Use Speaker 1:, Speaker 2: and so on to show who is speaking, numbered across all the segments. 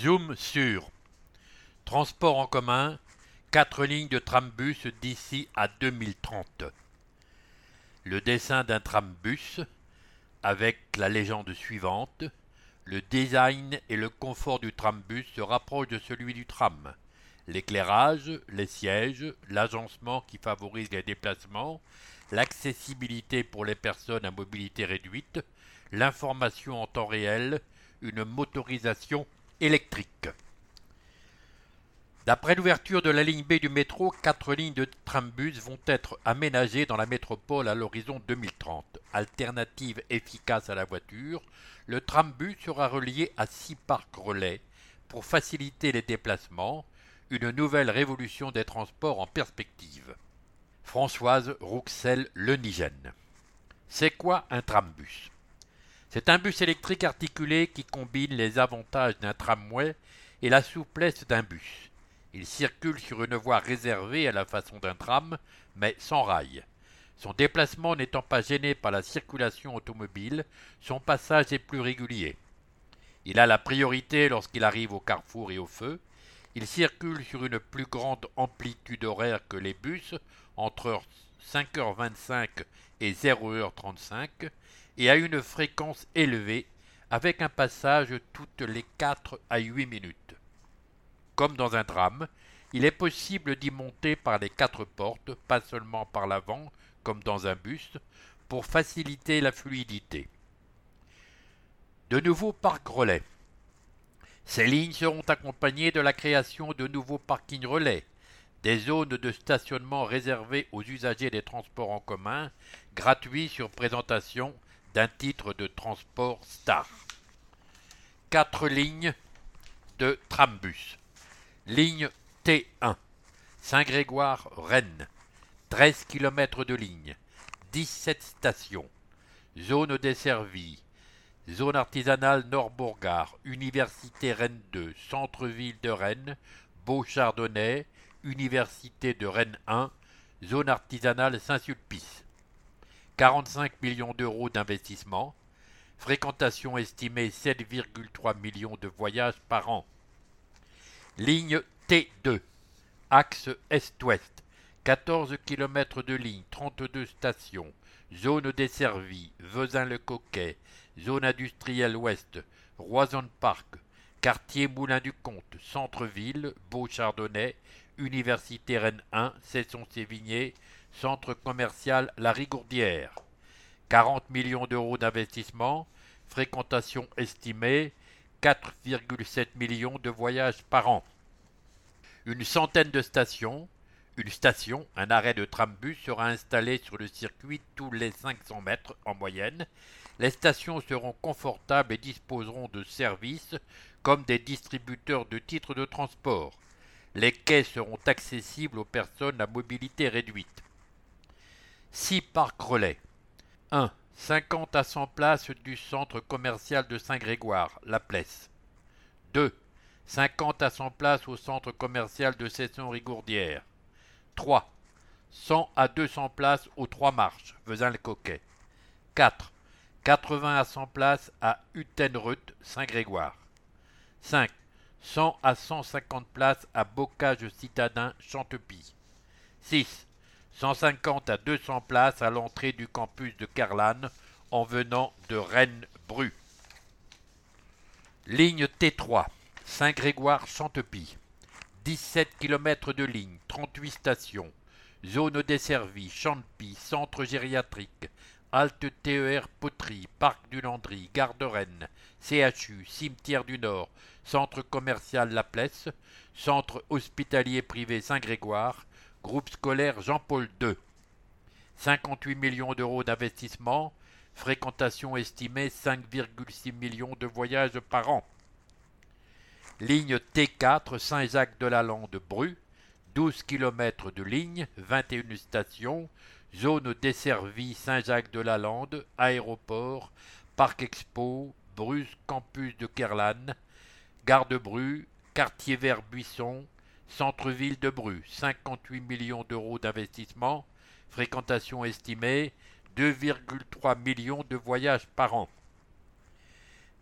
Speaker 1: Zoom sur Transport en commun, 4 lignes de trambus d'ici à 2030. Le dessin d'un trambus avec la légende suivante. Le design et le confort du trambus se rapprochent de celui du tram. L'éclairage, les sièges, l'agencement qui favorise les déplacements, l'accessibilité pour les personnes à mobilité réduite, l'information en temps réel, une motorisation D'après l'ouverture de la ligne B du métro, quatre lignes de trambus vont être aménagées dans la métropole à l'horizon 2030. Alternative efficace à la voiture, le trambus sera relié à six parcs relais pour faciliter les déplacements, une nouvelle révolution des transports en perspective. Françoise Rouxel-Lenigène. C'est quoi un trambus? C'est un bus électrique articulé qui combine les avantages d'un tramway et la souplesse d'un bus. Il circule sur une voie réservée à la façon d'un tram, mais sans rail. Son déplacement n'étant pas gêné par la circulation automobile, son passage est plus régulier. Il a la priorité lorsqu'il arrive au carrefour et au feu. Il circule sur une plus grande amplitude horaire que les bus, entre 5h25 et 0h35, et a une fréquence élevée, avec un passage toutes les 4 à 8 minutes. Comme dans un tram, il est possible d'y monter par les quatre portes, pas seulement par l'avant, comme dans un bus, pour faciliter la fluidité. De nouveaux parcs relais. Ces lignes seront accompagnées de la création de nouveaux parkings relais, des zones de stationnement réservées aux usagers des transports en commun, gratuits sur présentation d'un titre de transport star. Quatre lignes de trambus. Ligne T1. Saint-Grégoire-Rennes. 13 km de ligne. 17 stations. Zone desservie. Zone artisanale Nord-Bourgard. Université Rennes 2. Centre-ville de Rennes. Beau-Chardonnay. Université de Rennes 1. Zone artisanale Saint-Sulpice. 45 millions d'euros d'investissement. Fréquentation estimée 7,3 millions de voyages par an. Ligne T2. Axe Est-Ouest. 14 km de ligne, 32 stations. Zone desservie. Vezin-le-Coquet. Zone industrielle ouest. Roison Park. Quartier Moulin-du-Comte. Centre-ville. Beau-Chardonnay. Université Rennes 1. Cesson-Sévigné. Centre commercial La Rigourdière. 40 millions d'euros d'investissement. Fréquentation estimée 4,7 millions de voyages par an. Une centaine de stations, une station, un arrêt de trambus sera installé sur le circuit tous les 500 mètres en moyenne. Les stations seront confortables et disposeront de services comme des distributeurs de titres de transport. Les quais seront accessibles aux personnes à mobilité réduite. 6 parcs relais. 1. 50 à 100 places du centre commercial de Saint-Grégoire, La Plesse. 2. 50 à 100 places au centre commercial de Cesson-Rigourdière. 3. 100 à 200 places aux Trois Marches, Vezin-le-Coquet. 4. 80 à 100 places à Utenrut, Saint-Grégoire. 5. 100 à 150 places à Bocage Citadin, Chantepie. 6. 150 à 200 places à l'entrée du campus de Carlane en venant de Rennes-Bru. Ligne T3, Saint-Grégoire-Chantepie. 17 km de ligne, 38 stations. Zone desservie, Chantepie, centre gériatrique, halte TER Poterie, parc du Landry, gare de Rennes, CHU, cimetière du Nord, centre commercial La Plesse, centre hospitalier privé Saint-Grégoire, Groupe scolaire Jean-Paul II. 58 millions d'euros d'investissement, fréquentation estimée 5,6 millions de voyages par an. Ligne T4 Saint-Jacques-de-la-Lande-Bru, 12 km de ligne, 21 stations, zone desservie Saint-Jacques-de-la-Lande, aéroport, parc expo, Bruce campus de Kerlan, gare de Bru, quartier vert Buisson, Centre-ville de Bru, 58 millions d'euros d'investissement, fréquentation estimée 2,3 millions de voyages par an.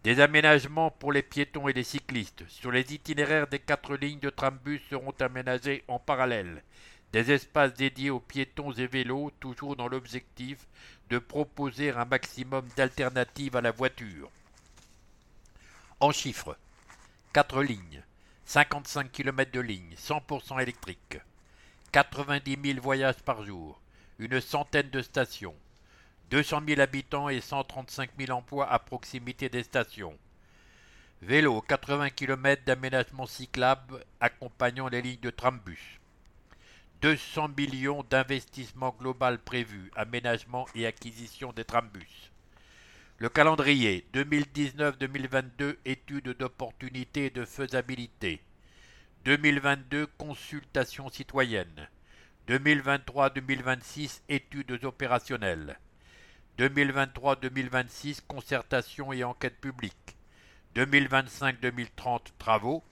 Speaker 1: Des aménagements pour les piétons et les cyclistes. Sur les itinéraires des quatre lignes de trambus seront aménagés en parallèle des espaces dédiés aux piétons et vélos, toujours dans l'objectif de proposer un maximum d'alternatives à la voiture. En chiffres, 4 lignes, 55 km de ligne, 100% électrique, 90 000 voyages par jour, une centaine de stations, 200 000 habitants et 135 000 emplois à proximité des stations. Vélo, 80 km d'aménagement cyclable accompagnant les lignes de trambus. 200 millions d'investissements global prévus, aménagement et acquisition des trambus. Le calendrier 2019-2022 étude d'opportunité et de faisabilité. 2022 consultation citoyenne. 2023-2026 études opérationnelles. 2023-2026 concertation et enquête publique. 2025-2030 travaux.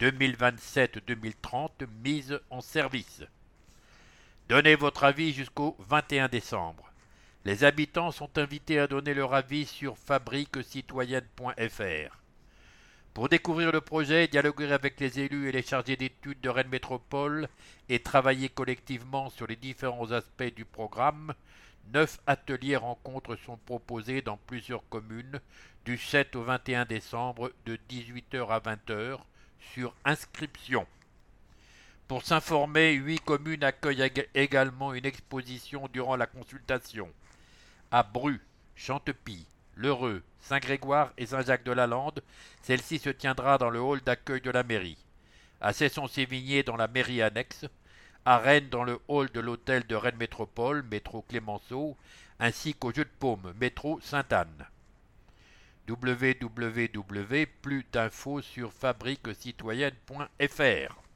Speaker 1: 2027-2030 mise en service. Donnez votre avis jusqu'au 21 décembre. Les habitants sont invités à donner leur avis sur fabriquecitoyenne.fr. Pour découvrir le projet, dialoguer avec les élus et les chargés d'études de Rennes Métropole et travailler collectivement sur les différents aspects du programme, neuf ateliers rencontres sont proposés dans plusieurs communes du 7 au 21 décembre de 18h à 20h sur inscription. Pour s'informer, huit communes accueillent également une exposition durant la consultation. À Bru, Chantepie, Lheureux, Saint-Grégoire et Saint-Jacques-de-la-Lande, celle-ci se tiendra dans le hall d'accueil de la mairie. À Cesson-Sévigné dans la mairie annexe, à Rennes dans le hall de l'hôtel de Rennes Métropole, métro Clémenceau, ainsi qu'au jeu de paume, métro Sainte-Anne www. Plus d'infos sur fabriquecitoyenne.fr